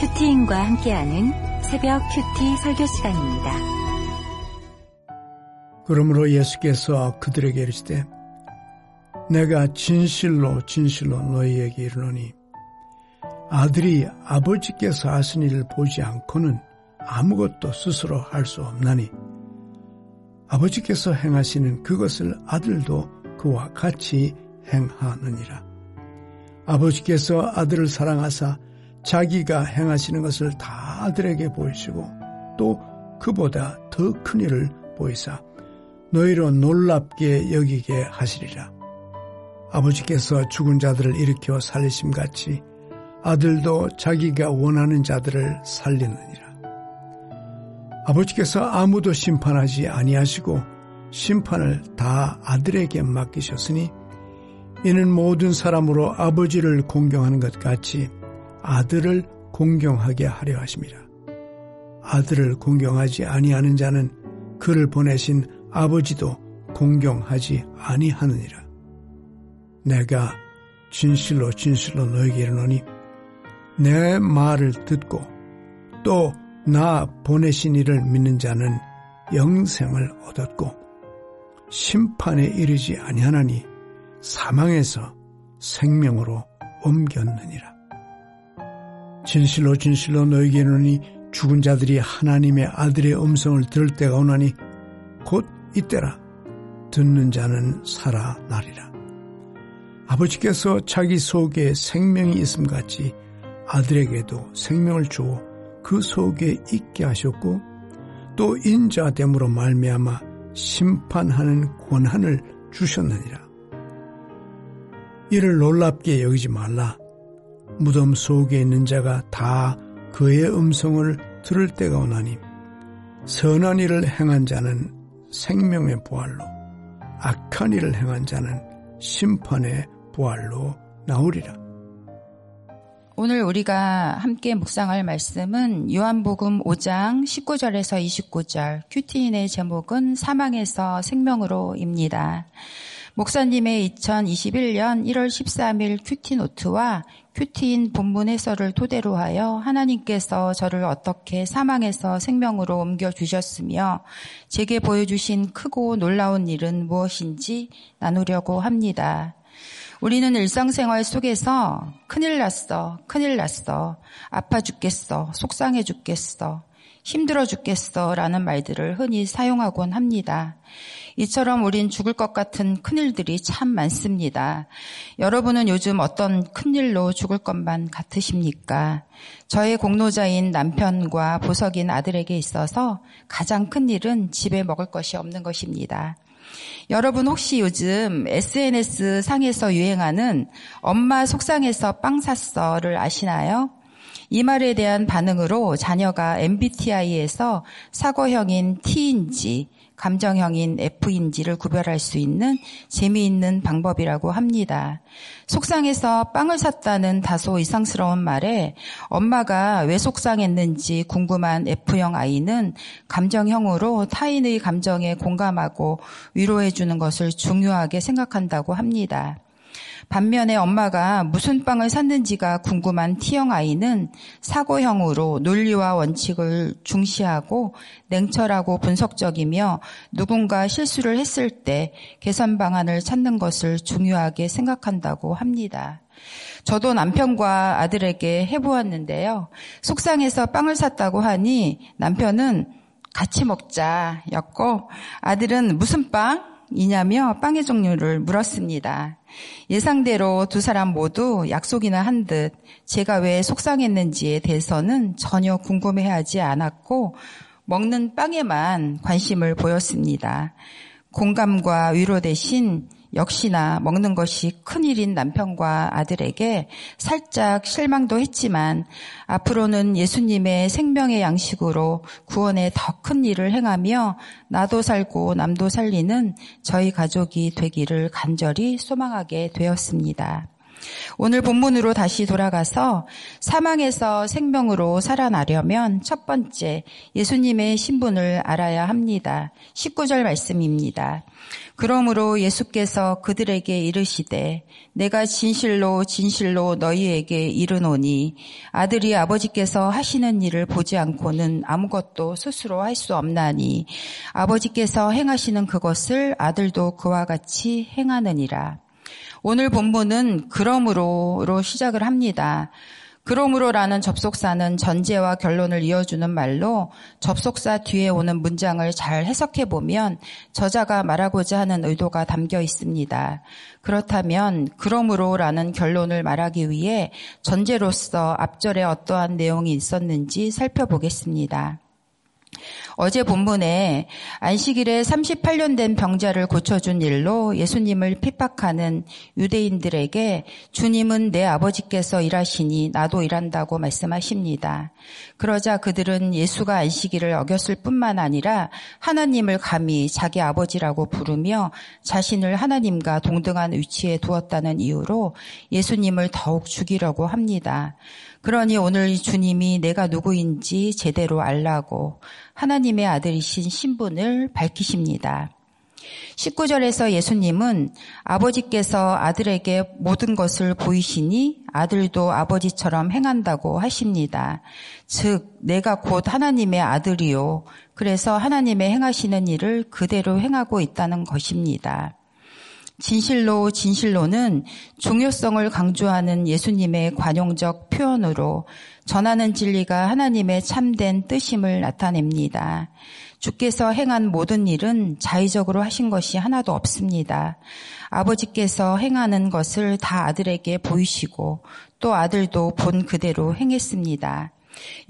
큐티인과 함께하는 새벽 큐티 설교 시간입니다. 그러므로 예수께서 그들에게 이르시되 내가 진실로 진실로 너희에게 이르노니 아들이 아버지께서 하신 일을 보지 않고는 아무것도 스스로 할 수 없나니 아버지께서 행하시는 그것을 아들도 그와 같이 행하느니라. 아버지께서 아들을 사랑하사 자기가 행하시는 것을 다 아들에게 보이시고 또 그보다 더 큰 일을 보이사 너희로 놀랍게 여기게 하시리라. 아버지께서 죽은 자들을 일으켜 살리심 같이 아들도 자기가 원하는 자들을 살리느니라. 아버지께서 아무도 심판하지 아니하시고 심판을 다 아들에게 맡기셨으니 이는 모든 사람으로 아버지를 공경하는 것 같이 아들을 공경하게 하려 하십니다. 아들을 공경하지 아니하는 자는 그를 보내신 아버지도 공경하지 아니하느니라. 내가 진실로 진실로 너에게 이르노니 내 말을 듣고 또 나 보내신 이를 믿는 자는 영생을 얻었고 심판에 이르지 아니하나니 사망에서 생명으로 옮겼느니라. 진실로 진실로 너에게 이르노니 죽은 자들이 하나님의 아들의 음성을 들을 때가 오나니 곧 이때라 듣는 자는 살아나리라. 아버지께서 자기 속에 생명이 있음 같이 아들에게도 생명을 주어 그 속에 있게 하셨고 또 인자됨으로 말미암아 심판하는 권한을 주셨느니라. 이를 놀랍게 여기지 말라. 무덤 속에 있는 자가 다 그의 음성을 들을 때가 오나니 선한 일을 행한 자는 생명의 부활로 악한 일을 행한 자는 심판의 부활로 나오리라. 오늘 우리가 함께 묵상할 말씀은 요한복음 5장 19절에서 29절, 큐티인의 제목은 사망에서 생명으로입니다. 목사님의 2021년 1월 13일 QT 노트와 큐티인 본문 해설을 토대로 하여 하나님께서 저를 어떻게 사망에서 생명으로 옮겨주셨으며 제게 보여주신 크고 놀라운 일은 무엇인지 나누려고 합니다. 우리는 일상생활 속에서 큰일 났어, 큰일 났어, 아파 죽겠어, 속상해 죽겠어, 힘들어 죽겠어 라는 말들을 흔히 사용하곤 합니다. 이처럼 우린 죽을 것 같은 큰일들이 참 많습니다. 여러분은 요즘 어떤 큰일로 죽을 것만 같으십니까? 저의 공로자인 남편과 보석인 아들에게 있어서 가장 큰 일은 집에 먹을 것이 없는 것입니다. 여러분 혹시 요즘 SNS 상에서 유행하는 엄마 속상해서 빵 샀어를 아시나요? 이 말에 대한 반응으로 자녀가 MBTI에서 사고형인 T인지 감정형인 F인지를 구별할 수 있는 재미있는 방법이라고 합니다. 속상해서 빵을 샀다는 다소 이상스러운 말에 엄마가 왜 속상했는지 궁금한 F형 아이는 감정형으로 타인의 감정에 공감하고 위로해주는 것을 중요하게 생각한다고 합니다. 반면에 엄마가 무슨 빵을 샀는지가 궁금한 T형 아이는 사고형으로 논리와 원칙을 중시하고 냉철하고 분석적이며 누군가 실수를 했을 때 개선 방안을 찾는 것을 중요하게 생각한다고 합니다. 저도 남편과 아들에게 해보았는데요. 속상해서 빵을 샀다고 하니 남편은 같이 먹자 였고 아들은 무슨 빵? 이냐며 빵의 종류를 물었습니다. 예상대로 두 사람 모두 약속이나 한 듯 제가 왜 속상했는지에 대해서는 전혀 궁금해하지 않았고 먹는 빵에만 관심을 보였습니다. 공감과 위로 대신 역시나 먹는 것이 큰일인 남편과 아들에게 살짝 실망도 했지만 앞으로는 예수님의 생명의 양식으로 구원의 더 큰 일을 행하며 나도 살고 남도 살리는 저희 가족이 되기를 간절히 소망하게 되었습니다. 오늘 본문으로 다시 돌아가서 사망에서 생명으로 살아나려면 첫 번째 예수님의 신분을 알아야 합니다. 19절 말씀입니다. 그러므로 예수께서 그들에게 이르시되 내가 진실로 진실로 너희에게 이르노니 아들이 아버지께서 하시는 일을 보지 않고는 아무것도 스스로 할 수 없나니 아버지께서 행하시는 그것을 아들도 그와 같이 행하느니라. 오늘 본문은 그러므로로 시작을 합니다. 그러므로라는 접속사는 전제와 결론을 이어주는 말로 접속사 뒤에 오는 문장을 잘 해석해 보면 저자가 말하고자 하는 의도가 담겨 있습니다. 그렇다면 그러므로라는 결론을 말하기 위해 전제로서 앞절에 어떠한 내용이 있었는지 살펴보겠습니다. 어제 본문에 안식일에 38년 된 병자를 고쳐준 일로 예수님을 핍박하는 유대인들에게 주님은 내 아버지께서 일하시니 나도 일한다고 말씀하십니다. 그러자 그들은 예수가 안식일을 어겼을 뿐만 아니라 하나님을 감히 자기 아버지라고 부르며 자신을 하나님과 동등한 위치에 두었다는 이유로 예수님을 더욱 죽이려고 합니다. 그러니 오늘 주님이 내가 누구인지 제대로 알라고 하나님의 아들이신 신분을 밝히십니다. 19절에서 예수님은 아버지께서 아들에게 모든 것을 보이시니 아들도 아버지처럼 행한다고 하십니다. 즉, 내가 곧 하나님의 아들이요. 그래서 하나님의 행하시는 일을 그대로 행하고 있다는 것입니다. 진실로 진실로는 중요성을 강조하는 예수님의 관용적 표현으로 전하는 진리가 하나님의 참된 뜻임을 나타냅니다. 주께서 행한 모든 일은 자의적으로 하신 것이 하나도 없습니다. 아버지께서 행하는 것을 다 아들에게 보이시고 또 아들도 본 그대로 행했습니다.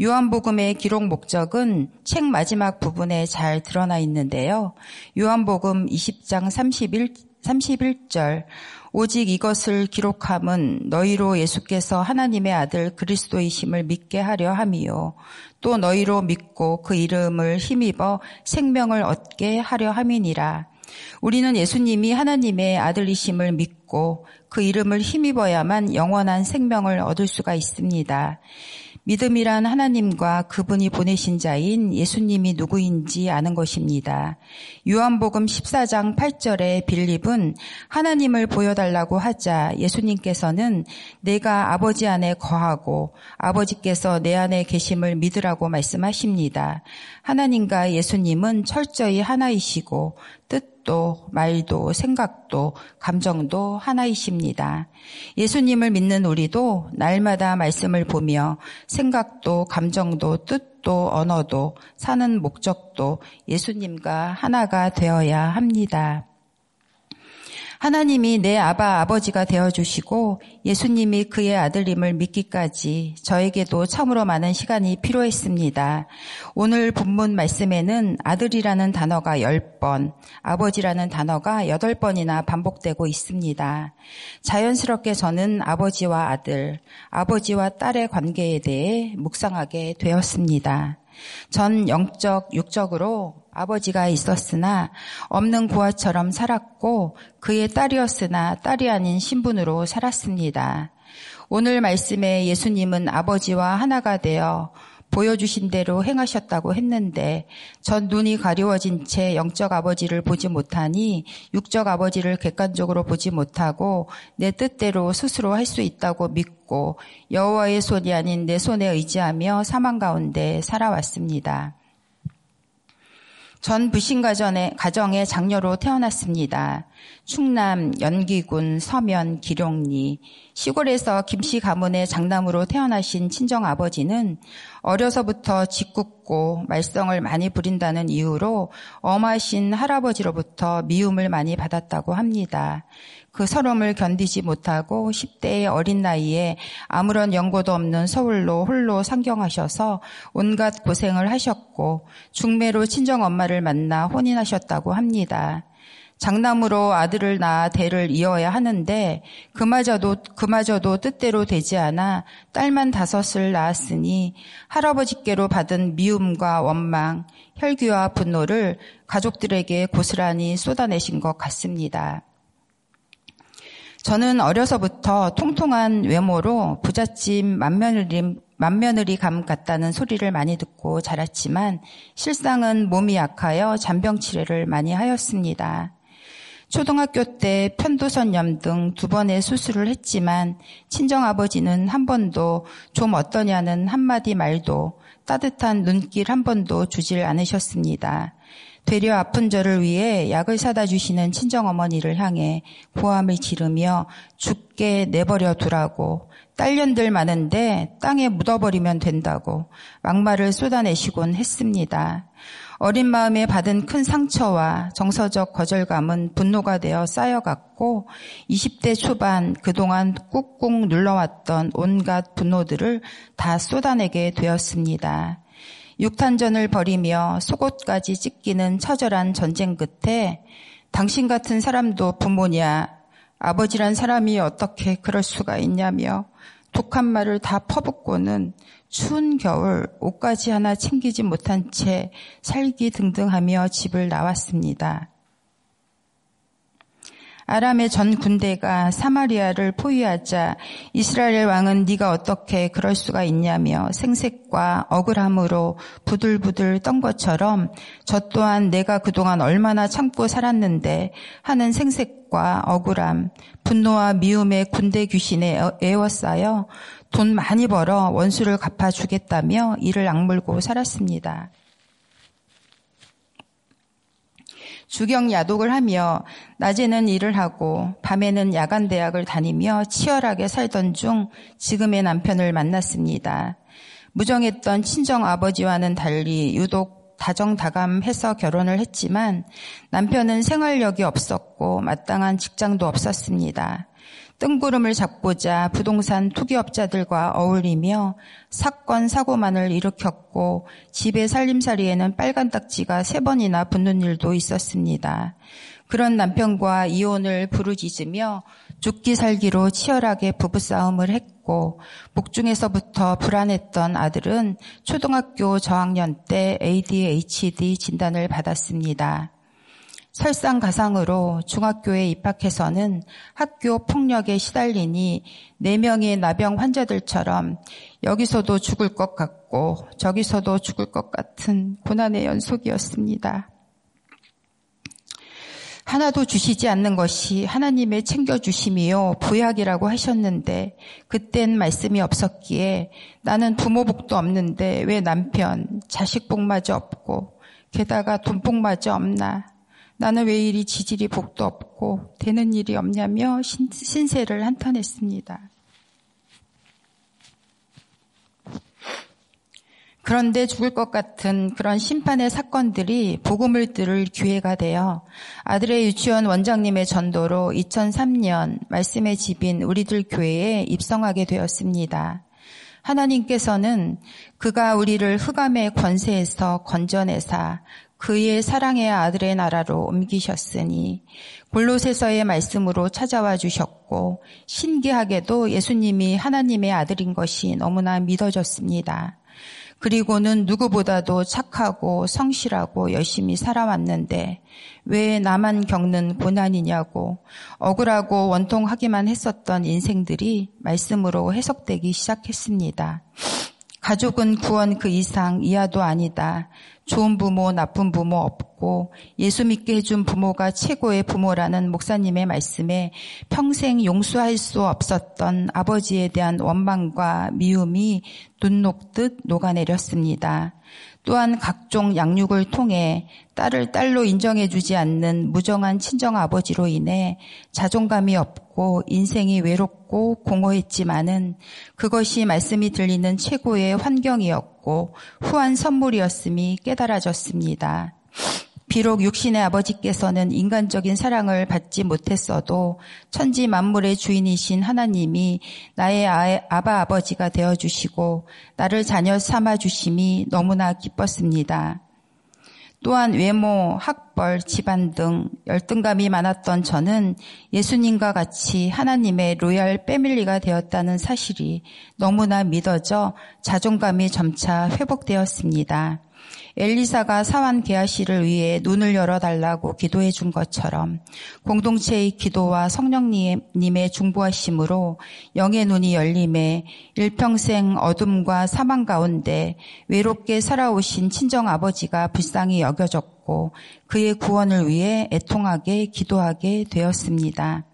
요한복음의 기록 목적은 책 마지막 부분에 잘 드러나 있는데요. 요한복음 20장 31, 31절 오직 이것을 기록함은 너희로 예수께서 하나님의 아들 그리스도이심을 믿게 하려 함이요 또 너희로 믿고 그 이름을 힘입어 생명을 얻게 하려 함이니라 우리는 예수님이 하나님의 아들이심을 믿고 그 이름을 힘입어야만 영원한 생명을 얻을 수가 있습니다. 믿음이란 하나님과 그분이 보내신 자인 예수님이 누구인지 아는 것입니다. 요한복음 14장 8절에 빌립은 하나님을 보여달라고 하자 예수님께서는 내가 아버지 안에 거하고 아버지께서 내 안에 계심을 믿으라고 말씀하십니다. 하나님과 예수님은 철저히 하나이시고 뜻도 말도 생각도 감정도 하나이십니다. 예수님을 믿는 우리도 날마다 말씀을 보며 생각도 감정도 뜻도 언어도 사는 목적도 예수님과 하나가 되어야 합니다. 하나님이 내 아바 아버지가 되어주시고 예수님이 그의 아들임을 믿기까지 저에게도 참으로 많은 시간이 필요했습니다. 오늘 본문 말씀에는 아들이라는 단어가 10번, 아버지라는 단어가 8번이나 반복되고 있습니다. 자연스럽게 저는 아버지와 아들, 아버지와 딸의 관계에 대해 묵상하게 되었습니다. 전 영적, 육적으로 아버지가 있었으나 없는 고아처럼 살았고 그의 딸이었으나 딸이 아닌 신분으로 살았습니다. 오늘 말씀에 예수님은 아버지와 하나가 되어 보여주신 대로 행하셨다고 했는데 전 눈이 가려워진 채 영적 아버지를 보지 못하니 육적 아버지를 객관적으로 보지 못하고 내 뜻대로 스스로 할 수 있다고 믿고 여호와의 손이 아닌 내 손에 의지하며 사망 가운데 살아왔습니다. 전 부신 가정의, 가정의 장녀로 태어났습니다. 충남 연기군 서면 기룡리 시골에서 김씨 가문의 장남으로 태어나신 친정 아버지는 어려서부터 짓궂고 말썽을 많이 부린다는 이유로 엄하신 할아버지로부터 미움을 많이 받았다고 합니다. 그 서름을 견디지 못하고 10대의 어린 나이에 아무런 연고도 없는 서울로 홀로 상경하셔서 온갖 고생을 하셨고 중매로 친정 엄마를 만나 혼인하셨다고 합니다. 장남으로 아들을 낳아 대를 이어야 하는데 그마저도 그마저도 뜻대로 되지 않아 딸만 다섯을 낳았으니 할아버지께로 받은 미움과 원망, 혈기와 분노를 가족들에게 고스란히 쏟아내신 것 같습니다. 저는 어려서부터 통통한 외모로 부잣집 맏며느리, 맏며느리 감 같다는 소리를 많이 듣고 자랐지만 실상은 몸이 약하여 잔병 치레를 많이 하였습니다. 초등학교 때 편도선염 등 두 번의 수술을 했지만 친정아버지는 한 번도 좀 어떠냐는 한마디 말도 따뜻한 눈길 한 번도 주질 않으셨습니다. 되려 아픈 저를 위해 약을 사다 주시는 친정어머니를 향해 고함을 지르며 죽게 내버려 두라고 딸년들 많은데 땅에 묻어버리면 된다고 막말을 쏟아내시곤 했습니다. 어린 마음에 받은 큰 상처와 정서적 거절감은 분노가 되어 쌓여갔고 20대 초반 그동안 꾹꾹 눌러왔던 온갖 분노들을 다 쏟아내게 되었습니다. 육탄전을 벌이며 속옷까지 찢기는 처절한 전쟁 끝에 당신 같은 사람도 부모냐 아버지란 사람이 어떻게 그럴 수가 있냐며 독한 말을 다 퍼붓고는 추운 겨울 옷까지 하나 챙기지 못한 채 살기 등등하며 집을 나왔습니다. 아람의 전 군대가 사마리아를 포위하자 이스라엘 왕은 네가 어떻게 그럴 수가 있냐며 생색과 억울함으로 부들부들 떤 것처럼 저 또한 내가 그동안 얼마나 참고 살았는데 하는 생색과 억울함, 분노와 미움의 군대 귀신에 애워싸여 돈 많이 벌어 원수를 갚아주겠다며 이를 악물고 살았습니다. 주경 야독을 하며 낮에는 일을 하고 밤에는 야간 대학을 다니며 치열하게 살던 중 지금의 남편을 만났습니다. 무정했던 친정 아버지와는 달리 유독 다정다감해서 결혼을 했지만 남편은 생활력이 없었고 마땅한 직장도 없었습니다. 뜬구름을 잡고자 부동산 투기업자들과 어울리며 사건 사고만을 일으켰고 집의 살림살이에는 빨간 딱지가 세 번이나 붙는 일도 있었습니다. 그런 남편과 이혼을 부르짖으며 죽기 살기로 치열하게 부부싸움을 했고 복중에서부터 불안했던 아들은 초등학교 저학년 때 ADHD 진단을 받았습니다. 설상가상으로 중학교에 입학해서는 학교 폭력에 시달리니 4명의 나병 환자들처럼 여기서도 죽을 것 같고 저기서도 죽을 것 같은 고난의 연속이었습니다. 하나도 주시지 않는 것이 하나님의 챙겨주심이요, 부약이라고 하셨는데, 그땐 말씀이 없었기에 나는 부모 복도 없는데 왜 남편, 자식 복마저 없고, 게다가 돈 복마저 없나. 나는 왜 이리 지질이 복도 없고 되는 일이 없냐며 신, 신세를 한탄했습니다. 그런데 죽을 것 같은 그런 심판의 사건들이 복음을 들을 기회가 되어 아들의 유치원 원장님의 전도로 2003년 말씀의 집인 우리들 교회에 입성하게 되었습니다. 하나님께서는 그가 우리를 흑암의 권세에서 건져내사 그의 사랑의 아들의 나라로 옮기셨으니 골로새서의 말씀으로 찾아와 주셨고 신기하게도 예수님이 하나님의 아들인 것이 너무나 믿어졌습니다. 그리고는 누구보다도 착하고 성실하고 열심히 살아왔는데 왜 나만 겪는 고난이냐고 억울하고 원통하기만 했었던 인생들이 말씀으로 해석되기 시작했습니다. 가족은 구원 그 이상 이하도 아니다. 좋은 부모, 나쁜 부모 없고 예수 믿게 해준 부모가 최고의 부모라는 목사님의 말씀에 평생 용서할 수 없었던 아버지에 대한 원망과 미움이 눈 녹듯 녹아내렸습니다. 또한 각종 양육을 통해 딸을 딸로 인정해주지 않는 무정한 친정 아버지로 인해 자존감이 없고 인생이 외롭고 공허했지만은 그것이 말씀이 들리는 최고의 환경이었고 후한 선물이었음이 깨달아졌습니다. 비록 육신의 아버지께서는 인간적인 사랑을 받지 못했어도 천지 만물의 주인이신 하나님이 나의 아바 아버지가 되어 주시고 나를 자녀 삼아 주심이 너무나 기뻤습니다. 또한 외모, 학벌, 집안 등 열등감이 많았던 저는 예수님과 같이 하나님의 로얄 패밀리가 되었다는 사실이 너무나 믿어져 자존감이 점차 회복되었습니다. 엘리사가 사환 게하시를 위해 눈을 열어달라고 기도해 준 것처럼 공동체의 기도와 성령님의 중보하심으로 영의 눈이 열림에 일평생 어둠과 사망 가운데 외롭게 살아오신 친정 아버지가 불쌍히 여겨졌고 그의 구원을 위해 애통하게 기도하게 되었습니다.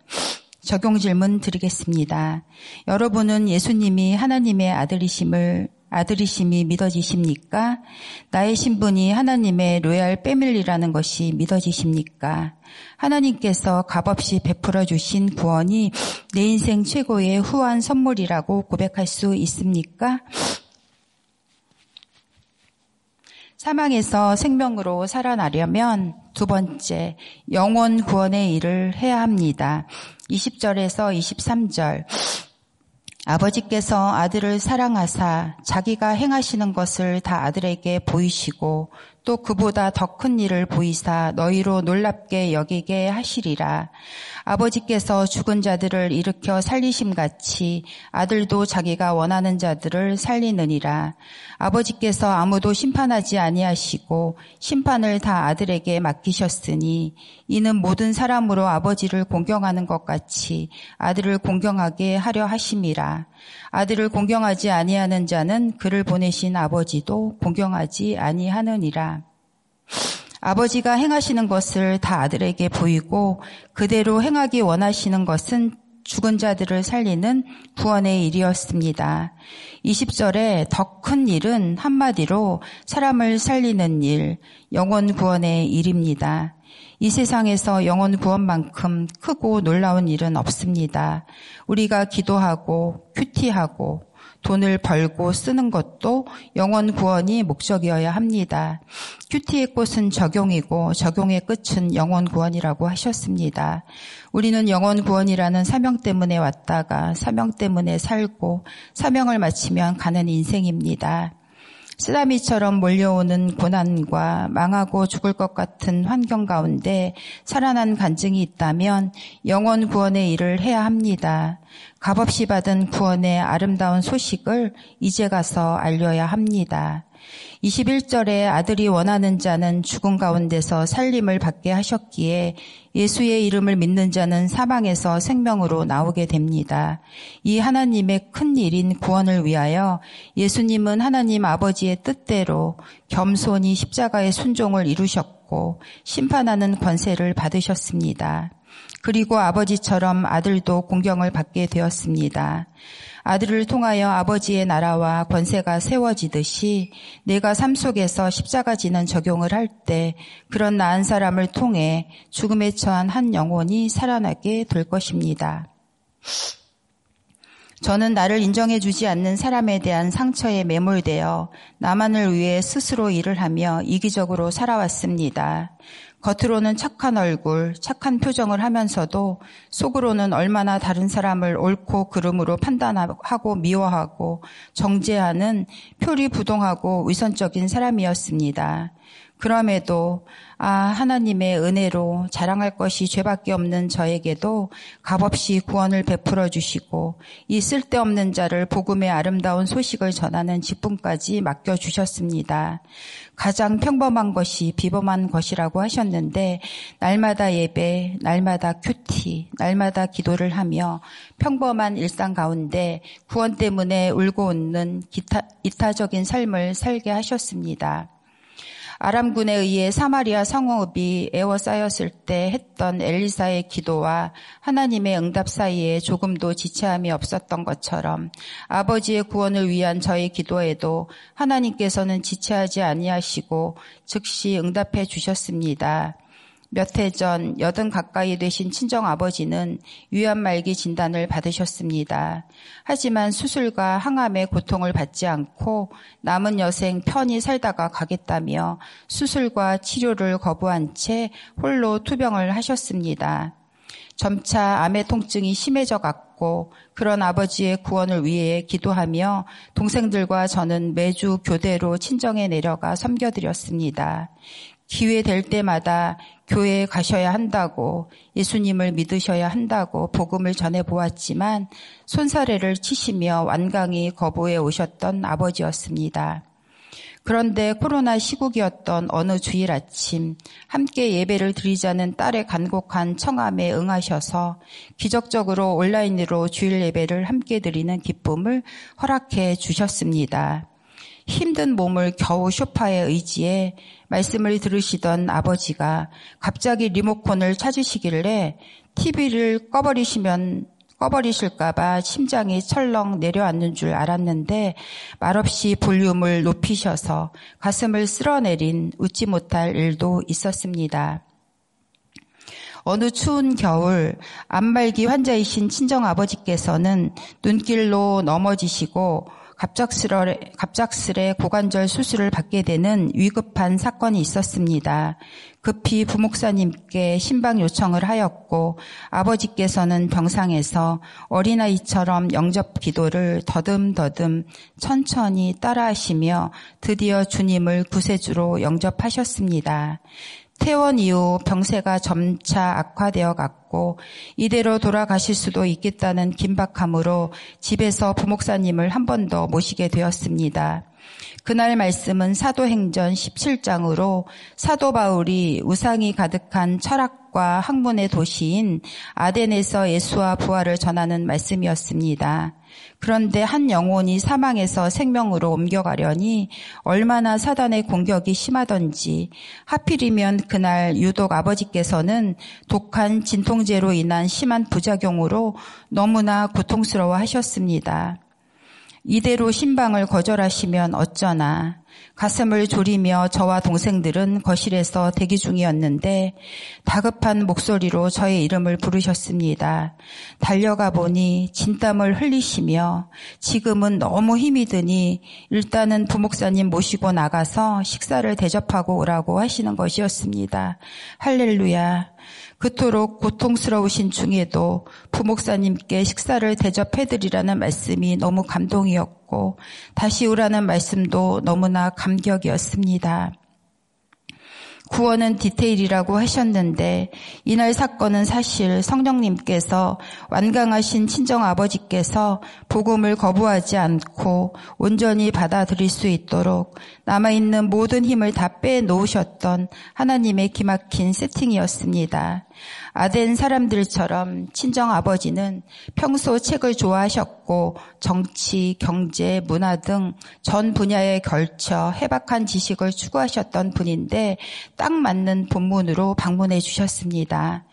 적용 질문 드리겠습니다. 여러분은 예수님이 하나님의 아들이심을 아들이심이 믿어지십니까? 나의 신분이 하나님의 로얄 패밀리라는 것이 믿어지십니까? 하나님께서 값없이 베풀어 주신 구원이 내 인생 최고의 후한 선물이라고 고백할 수 있습니까? 사망에서 생명으로 살아나려면 두 번째, 영원 구원의 일을 해야 합니다. 20절에서 23절. 아버지께서 아들을 사랑하사 자기가 행하시는 것을 다 아들에게 보이시고 또 그보다 더 큰 일을 보이사 너희로 놀랍게 여기게 하시리라. 아버지께서 죽은 자들을 일으켜 살리심 같이 아들도 자기가 원하는 자들을 살리느니라. 아버지께서 아무도 심판하지 아니하시고 심판을 다 아들에게 맡기셨으니 이는 모든 사람으로 아버지를 공경하는 것 같이 아들을 공경하게 하려 하심이라. 아들을 공경하지 아니하는 자는 그를 보내신 아버지도 공경하지 아니하느니라. 아버지가 행하시는 것을 다 아들에게 보이고 그대로 행하기 원하시는 것은 죽은 자들을 살리는 구원의 일이었습니다. 20절에 더 큰 일은 한마디로 사람을 살리는 일, 영원 구원의 일입니다. 이 세상에서 영원 구원만큼 크고 놀라운 일은 없습니다. 우리가 기도하고 큐티하고 돈을 벌고 쓰는 것도 영원 구원이 목적이어야 합니다. 큐티의 꽃은 적용이고 적용의 끝은 영원 구원이라고 하셨습니다. 우리는 영원 구원이라는 사명 때문에 왔다가 사명 때문에 살고 사명을 마치면 가는 인생입니다. 쓰나미처럼 몰려오는 고난과 망하고 죽을 것 같은 환경 가운데 살아난 간증이 있다면 영원 구원의 일을 해야 합니다. 값없이 받은 구원의 아름다운 소식을 이제 가서 알려야 합니다. 21절에 아들이 원하는 자는 죽음 가운데서 살림을 받게 하셨기에 예수의 이름을 믿는 자는 사망에서 생명으로 나오게 됩니다. 이 하나님의 큰 일인 구원을 위하여 예수님은 하나님 아버지의 뜻대로 겸손히 십자가의 순종을 이루셨고 심판하는 권세를 받으셨습니다. 그리고 아버지처럼 아들도 공경을 받게 되었습니다. 아들을 통하여 아버지의 나라와 권세가 세워지듯이 내가 삶 속에서 십자가 지는 적용을 할 때 그런 나은 사람을 통해 죽음에 처한 한 영혼이 살아나게 될 것입니다. 저는 나를 인정해 주지 않는 사람에 대한 상처에 매몰되어 나만을 위해 스스로 일을 하며 이기적으로 살아왔습니다. 겉으로는 착한 얼굴, 착한 표정을 하면서도 속으로는 얼마나 다른 사람을 옳고 그름으로 판단하고 미워하고 정죄하는 표리부동하고 위선적인 사람이었습니다. 그럼에도 아 하나님의 은혜로 자랑할 것이 죄밖에 없는 저에게도 값없이 구원을 베풀어 주시고 이 쓸데없는 자를 복음의 아름다운 소식을 전하는 직분까지 맡겨 주셨습니다. 가장 평범한 것이 비범한 것이라고 하셨는데 날마다 예배, 날마다 큐티, 날마다 기도를 하며 평범한 일상 가운데 구원 때문에 울고 웃는 기타, 이타적인 삶을 살게 하셨습니다. 아람군에 의해 사마리아 성읍이 에워싸였을 때 했던 엘리사의 기도와 하나님의 응답 사이에 조금도 지체함이 없었던 것처럼 아버지의 구원을 위한 저의 기도에도 하나님께서는 지체하지 아니하시고 즉시 응답해 주셨습니다. 몇 해 전 여든 가까이 되신 친정 아버지는 위암 말기 진단을 받으셨습니다. 하지만 수술과 항암의 고통을 받지 않고 남은 여생 편히 살다가 가겠다며 수술과 치료를 거부한 채 홀로 투병을 하셨습니다. 점차 암의 통증이 심해져 갔고 그런 아버지의 구원을 위해 기도하며 동생들과 저는 매주 교대로 친정에 내려가 섬겨드렸습니다. 기회 될 때마다 교회에 가셔야 한다고 예수님을 믿으셔야 한다고 복음을 전해 보았지만 손사래를 치시며 완강히 거부해 오셨던 아버지였습니다. 그런데 코로나 시국이었던 어느 주일 아침 함께 예배를 드리자는 딸의 간곡한 청함에 응하셔서 기적적으로 온라인으로 주일 예배를 함께 드리는 기쁨을 허락해 주셨습니다. 힘든 몸을 겨우 쇼파에 의지해 말씀을 들으시던 아버지가 갑자기 리모컨을 찾으시길래 TV를 꺼버리시면 꺼버리실까봐 심장이 철렁 내려앉는 줄 알았는데 말없이 볼륨을 높이셔서 가슴을 쓸어내린 웃지 못할 일도 있었습니다. 어느 추운 겨울 암말기 환자이신 친정 아버지께서는 눈길로 넘어지시고 갑작스레, 갑작스레 고관절 수술을 받게 되는 위급한 사건이 있었습니다. 급히 부목사님께 신방 요청을 하였고 아버지께서는 병상에서 어린아이처럼 영접 기도를 더듬더듬 천천히 따라하시며 드디어 주님을 구세주로 영접하셨습니다. 퇴원 이후 병세가 점차 악화되어 갔고 이대로 돌아가실 수도 있겠다는 긴박함으로 집에서 부목사님을 한 번 더 모시게 되었습니다. 그날 말씀은 사도행전 17장으로 사도 바울이 우상이 가득한 철학 과 학문의 도시인 아덴에서 예수와 부활을 전하는 말씀이었습니다. 그런데 한 영혼이 사망에서 생명으로 옮겨가려니 얼마나 사단의 공격이 심하던지 하필이면 그날 유독 아버지께서는 독한 진통제로 인한 심한 부작용으로 너무나 고통스러워 하셨습니다. 이대로 신방을 거절하시면 어쩌나 가슴을 졸이며 저와 동생들은 거실에서 대기 중이었는데 다급한 목소리로 저의 이름을 부르셨습니다. 달려가 보니 진땀을 흘리시며 지금은 너무 힘이 드니 일단은 부목사님 모시고 나가서 식사를 대접하고 오라고 하시는 것이었습니다. 할렐루야. 그토록 고통스러우신 중에도 부목사님께 식사를 대접해드리라는 말씀이 너무 감동이었고 다시 오라는 말씀도 너무나 감격이었습니다. 구원은 디테일이라고 하셨는데 이날 사건은 사실 성령님께서 완강하신 친정 아버지께서 복음을 거부하지 않고 온전히 받아들일 수 있도록 남아있는 모든 힘을 다 빼놓으셨던 하나님의 기막힌 세팅이었습니다. 아덴 사람들처럼 친정 아버지는 평소 책을 좋아하셨고 정치, 경제, 문화 등 전 분야에 걸쳐 해박한 지식을 추구하셨던 분인데 딱 맞는 본문으로 방문해 주셨습니다.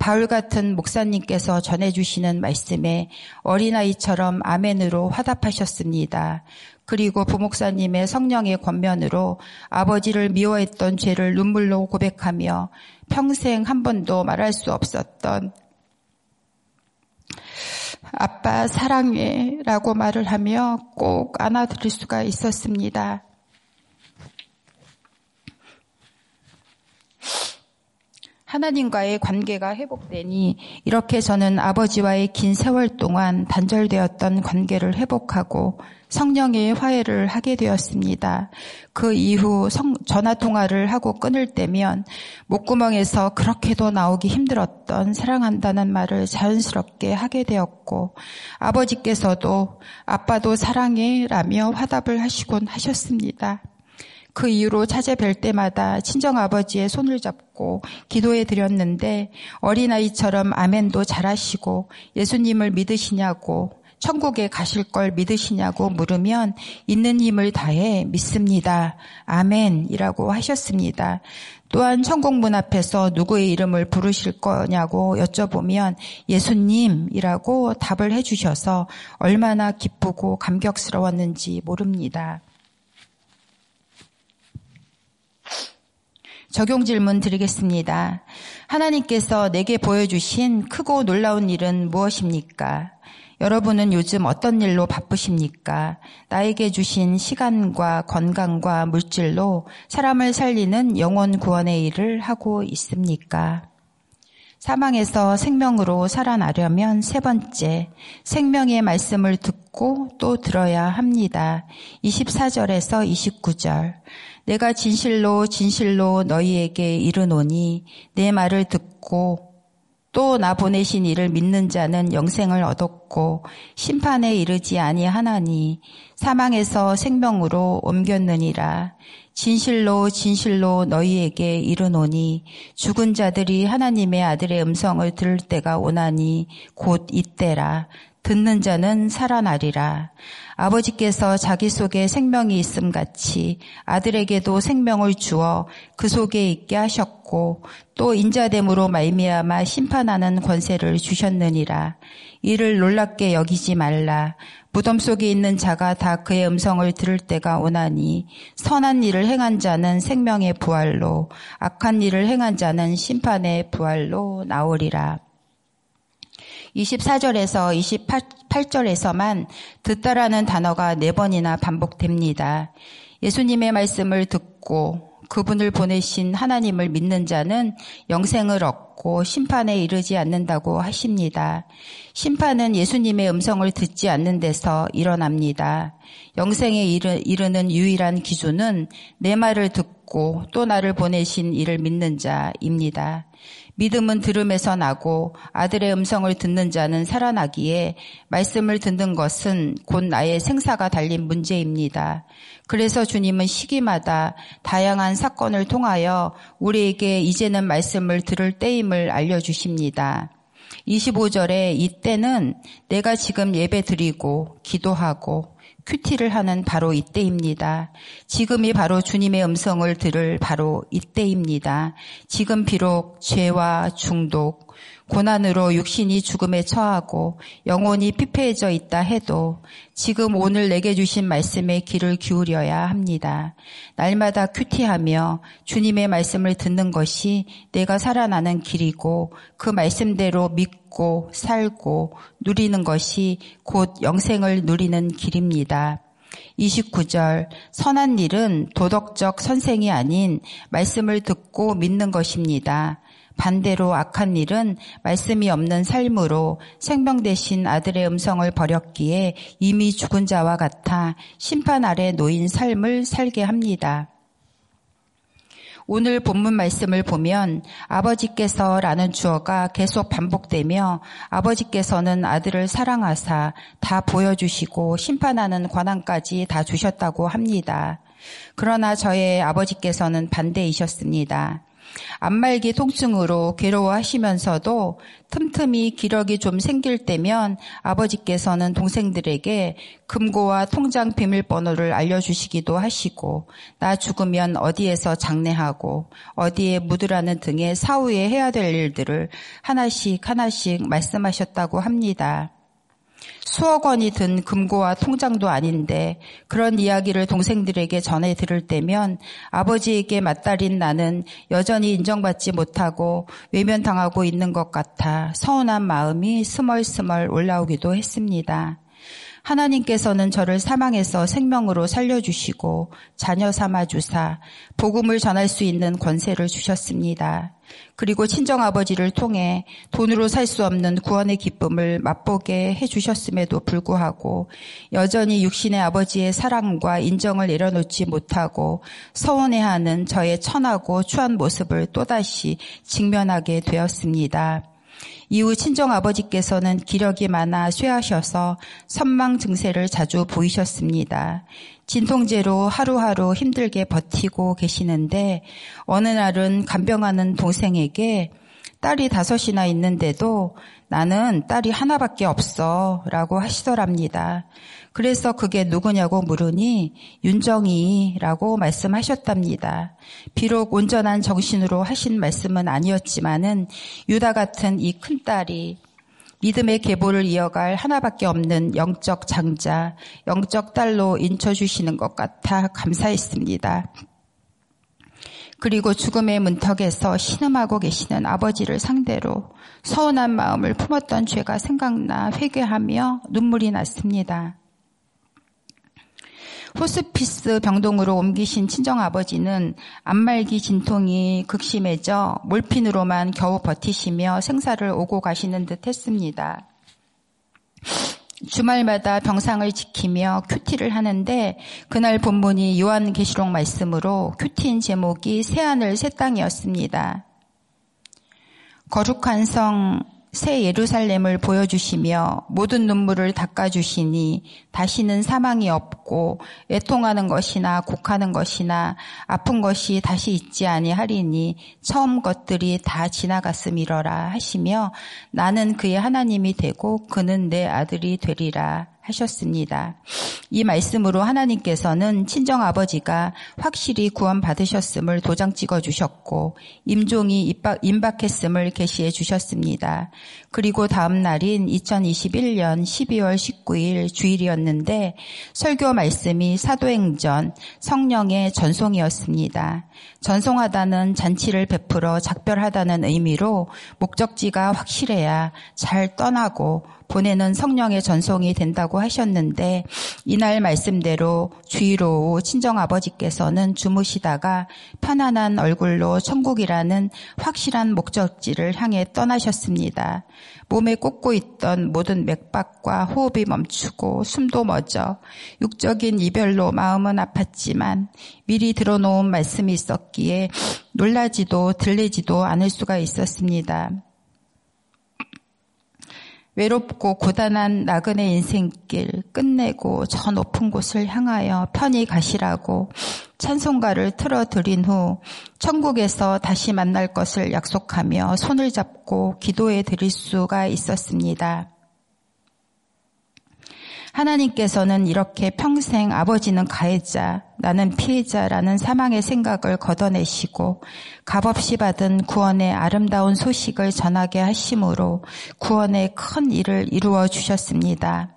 바울 같은 목사님께서 전해주시는 말씀에 어린아이처럼 아멘으로 화답하셨습니다. 그리고 부목사님의 성령의 권면으로 아버지를 미워했던 죄를 눈물로 고백하며 평생 한 번도 말할 수 없었던 아빠 사랑해 라고 말을 하며 꼭 안아드릴 수가 있었습니다. 하나님과의 관계가 회복되니 이렇게 저는 아버지와의 긴 세월 동안 단절되었던 관계를 회복하고 성령의 화해를 하게 되었습니다. 그 이후 성, 전화 통화를 하고 끊을 때면 목구멍에서 그렇게도 나오기 힘들었던 사랑한다는 말을 자연스럽게 하게 되었고 아버지께서도 아빠도 사랑해 라며 화답을 하시곤 하셨습니다. 그 이후로 찾아뵐 때마다 친정 아버지의 손을 잡고 기도해 드렸는데 어린아이처럼 아멘도 잘하시고 예수님을 믿으시냐고 천국에 가실 걸 믿으시냐고 물으면 있는 힘을 다해 믿습니다. 아멘이라고 하셨습니다. 또한 천국 문 앞에서 누구의 이름을 부르실 거냐고 여쭤보면 예수님이라고 답을 해주셔서 얼마나 기쁘고 감격스러웠는지 모릅니다. 적용 질문 드리겠습니다. 하나님께서 내게 보여주신 크고 놀라운 일은 무엇입니까? 여러분은 요즘 어떤 일로 바쁘십니까? 나에게 주신 시간과 건강과 물질로 사람을 살리는 영원 구원의 일을 하고 있습니까? 사망에서 생명으로 살아나려면 세 번째, 생명의 말씀을 듣고 또 들어야 합니다. 24절에서 29절. 내가 진실로 진실로 너희에게 이르노니 내 말을 듣고 또 나 보내신 이를 믿는 자는 영생을 얻었고 심판에 이르지 아니하나니 사망에서 생명으로 옮겼느니라. 진실로 진실로 너희에게 이르노니 죽은 자들이 하나님의 아들의 음성을 들을 때가 오나니 곧 이때라. 듣는 자는 살아나리라. 아버지께서 자기 속에 생명이 있음 같이 아들에게도 생명을 주어 그 속에 있게 하셨고 또 인자됨으로 말미암아 심판하는 권세를 주셨느니라. 이를 놀랍게 여기지 말라. 무덤 속에 있는 자가 다 그의 음성을 들을 때가 오나니 선한 일을 행한 자는 생명의 부활로 악한 일을 행한 자는 심판의 부활로 나오리라. 24절에서 28절에서만 듣다라는 단어가 네 번이나 반복됩니다. 예수님의 말씀을 듣고 그분을 보내신 하나님을 믿는 자는 영생을 얻고 심판에 이르지 않는다고 하십니다. 심판은 예수님의 음성을 듣지 않는 데서 일어납니다. 영생에 이르는 유일한 기준은 내 말을 듣고 또 나를 보내신 이를 믿는 자입니다. 믿음은 들음에서 나고 아들의 음성을 듣는 자는 살아나기에 말씀을 듣는 것은 곧 나의 생사가 달린 문제입니다. 그래서 주님은 시기마다 다양한 사건을 통하여 우리에게 이제는 말씀을 들을 때임을 알려주십니다. 25절에 이때는 내가 지금 예배 드리고 기도하고 큐티를 하는 바로 이때입니다. 지금이 바로 주님의 음성을 들을 바로 이때입니다. 지금 비록 죄와 중독, 고난으로 육신이 죽음에 처하고 영혼이 피폐해져 있다 해도 지금 오늘 내게 주신 말씀에 귀를 기울여야 합니다. 날마다 큐티하며 주님의 말씀을 듣는 것이 내가 살아나는 길이고 그 말씀대로 믿고 살고 누리는 것이 곧 영생을 누리는 길입니다. 29절 선한 일은 도덕적 선생이 아닌 말씀을 듣고 믿는 것입니다. 반대로 악한 일은 말씀이 없는 삶으로 생명 대신 아들의 음성을 버렸기에 이미 죽은 자와 같아 심판 아래 놓인 삶을 살게 합니다. 오늘 본문 말씀을 보면 아버지께서라는 주어가 계속 반복되며 아버지께서는 아들을 사랑하사 다 보여주시고 심판하는 권한까지 다 주셨다고 합니다. 그러나 저의 아버지께서는 반대이셨습니다. 안말기 통증으로 괴로워하시면서도 틈틈이 기력이 좀 생길 때면 아버지께서는 동생들에게 금고와 통장 비밀번호를 알려주시기도 하시고 나 죽으면 어디에서 장례하고 어디에 묻으라는 등의 사후에 해야 될 일들을 하나씩 하나씩 말씀하셨다고 합니다. 수억 원이 든 금고와 통장도 아닌데 그런 이야기를 동생들에게 전해 들을 때면 아버지에게 맞달인 나는 여전히 인정받지 못하고 외면당하고 있는 것 같아 서운한 마음이 스멀스멀 올라오기도 했습니다. 하나님께서는 저를 사망에서 생명으로 살려주시고 자녀 삼아 주사 복음을 전할 수 있는 권세를 주셨습니다. 그리고 친정아버지를 통해 돈으로 살 수 없는 구원의 기쁨을 맛보게 해주셨음에도 불구하고 여전히 육신의 아버지의 사랑과 인정을 내려놓지 못하고 서운해하는 저의 천하고 추한 모습을 또다시 직면하게 되었습니다. 이후 친정 아버지께서는 기력이 많아 쇠하셔서 선망 증세를 자주 보이셨습니다. 진통제로 하루하루 힘들게 버티고 계시는데 어느 날은 간병하는 동생에게 딸이 다섯이나 있는데도 나는 딸이 하나밖에 없어 라고 하시더랍니다. 그래서 그게 누구냐고 물으니 윤정이라고 말씀하셨답니다. 비록 온전한 정신으로 하신 말씀은 아니었지만은 유다 같은 이 큰딸이 믿음의 계보를 이어갈 하나밖에 없는 영적 장자, 영적 딸로 인쳐주시는 것 같아 감사했습니다. 그리고 죽음의 문턱에서 신음하고 계시는 아버지를 상대로 서운한 마음을 품었던 죄가 생각나 회개하며 눈물이 났습니다. 호스피스 병동으로 옮기신 친정아버지는 암 말기 진통이 극심해져 몰핀으로만 겨우 버티시며 생사를 오고 가시는 듯 했습니다. 주말마다 병상을 지키며 QT를 하는데 그날 본문이 요한계시록 말씀으로 큐티인 제목이 새하늘 새 땅이었습니다. 거룩한 성 새 예루살렘을 보여주시며 모든 눈물을 닦아주시니 다시는 사망이 없고 애통하는 것이나 곡하는 것이나 아픈 것이 다시 있지 아니하리니 처음 것들이 다 지나갔음이러라 하시며 나는 그의 하나님이 되고 그는 내 아들이 되리라 하셨습니다. 이 말씀으로 하나님께서는 친정 아버지가 확실히 구원받으셨음을 도장 찍어 주셨고 임종이 임박, 임박했음을 계시해 주셨습니다. 그리고 다음 날인 2021년 12월 19일 주일이었는데 설교 말씀이 사도행전 성령의 전송이었습니다. 전송하다는 잔치를 베풀어 작별하다는 의미로 목적지가 확실해야 잘 떠나고 보내는 성령의 전송이 된다고 하셨는데 이날 말씀대로 오후 친정 아버지께서는 주무시다가 편안한 얼굴로 천국이라는 확실한 목적지를 향해 떠나셨습니다. 몸에 꽂고 있던 모든 맥박과 호흡이 멈추고 숨도 멎어 육적인 이별로 마음은 아팠지만 미리 들어놓은 말씀이 있었기에 놀라지도 들리지도 않을 수가 있었습니다. 외롭고 고단한 나그네 인생길 끝내고 저 높은 곳을 향하여 편히 가시라고 찬송가를 틀어드린 후 천국에서 다시 만날 것을 약속하며 손을 잡고 기도해 드릴 수가 있었습니다. 하나님께서는 이렇게 평생 아버지는 가해자, 나는 피해자라는 사망의 생각을 걷어내시고 값없이 받은 구원의 아름다운 소식을 전하게 하심으로 구원의 큰 일을 이루어 주셨습니다.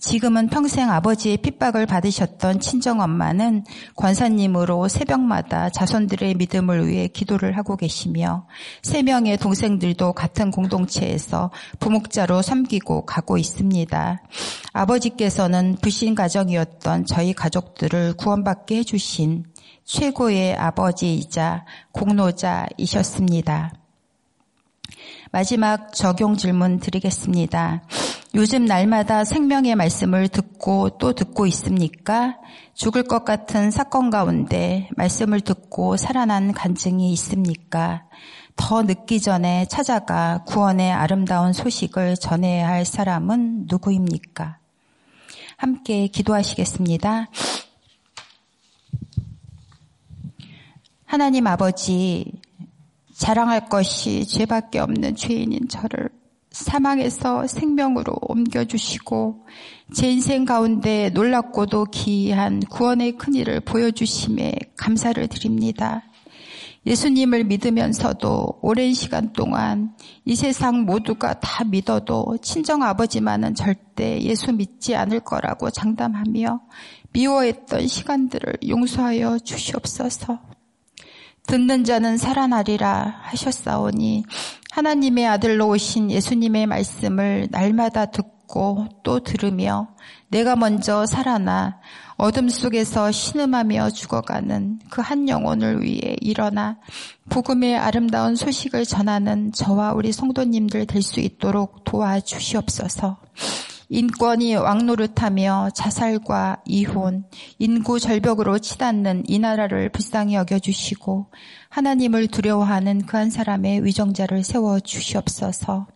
지금은 평생 아버지의 핍박을 받으셨던 친정엄마는 권사님으로 새벽마다 자손들의 믿음을 위해 기도를 하고 계시며 세 명의 동생들도 같은 공동체에서 부목자로 섬기고 가고 있습니다. 아버지께서는 불신 가정이었던 저희 가족들을 구원받게 해주신 최고의 아버지이자 공로자이셨습니다. 마지막 적용 질문 드리겠습니다. 요즘 날마다 생명의 말씀을 듣고 또 듣고 있습니까? 죽을 것 같은 사건 가운데 말씀을 듣고 살아난 간증이 있습니까? 더 늦기 전에 찾아가 구원의 아름다운 소식을 전해야 할 사람은 누구입니까? 함께 기도하시겠습니다. 하나님 아버지, 자랑할 것이 죄밖에 없는 죄인인 저를 사망에서 생명으로 옮겨주시고 제 인생 가운데 놀랍고도 기이한 구원의 큰일을 보여주심에 감사를 드립니다. 예수님을 믿으면서도 오랜 시간 동안 이 세상 모두가 다 믿어도 친정 아버지만은 절대 예수 믿지 않을 거라고 장담하며 미워했던 시간들을 용서하여 주시옵소서. 듣는 자는 살아나리라 하셨사오니 하나님의 아들로 오신 예수님의 말씀을 날마다 듣고 또 들으며 내가 먼저 살아나 어둠 속에서 신음하며 죽어가는 그 한 영혼을 위해 일어나 복음의 아름다운 소식을 전하는 저와 우리 성도님들 될 수 있도록 도와주시옵소서. 인권이 왕노릇하며 자살과 이혼, 인구 절벽으로 치닫는 이 나라를 불쌍히 여겨주시고 하나님을 두려워하는 그 한 사람의 위정자를 세워 주시옵소서.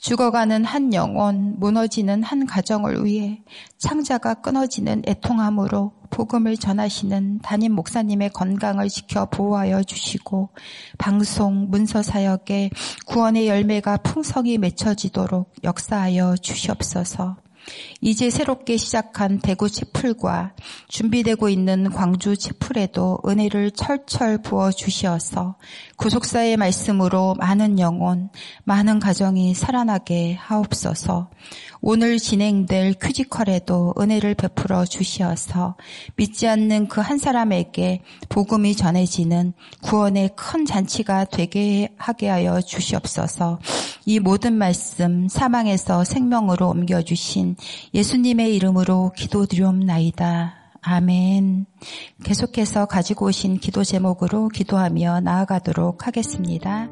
죽어가는 한 영혼, 무너지는 한 가정을 위해 창자가 끊어지는 애통함으로 복음을 전하시는 담임 목사님의 건강을 지켜 보호하여 주시고 방송 문서 사역에 구원의 열매가 풍성히 맺혀지도록 역사하여 주시옵소서. 이제 새롭게 시작한 대구 채플과 준비되고 있는 광주 채플에도 은혜를 철철 부어 주시어서 구속사의 말씀으로 많은 영혼, 많은 가정이 살아나게 하옵소서. 오늘 진행될 큐지컬에도 은혜를 베풀어 주시어서 믿지 않는 그 한 사람에게 복음이 전해지는 구원의 큰 잔치가 되게 하게 하여 주시옵소서. 이 모든 말씀 사망에서 생명으로 옮겨주신 예수님의 이름으로 기도드리옵나이다. 아멘. 계속해서 가지고 오신 기도 제목으로 기도하며 나아가도록 하겠습니다.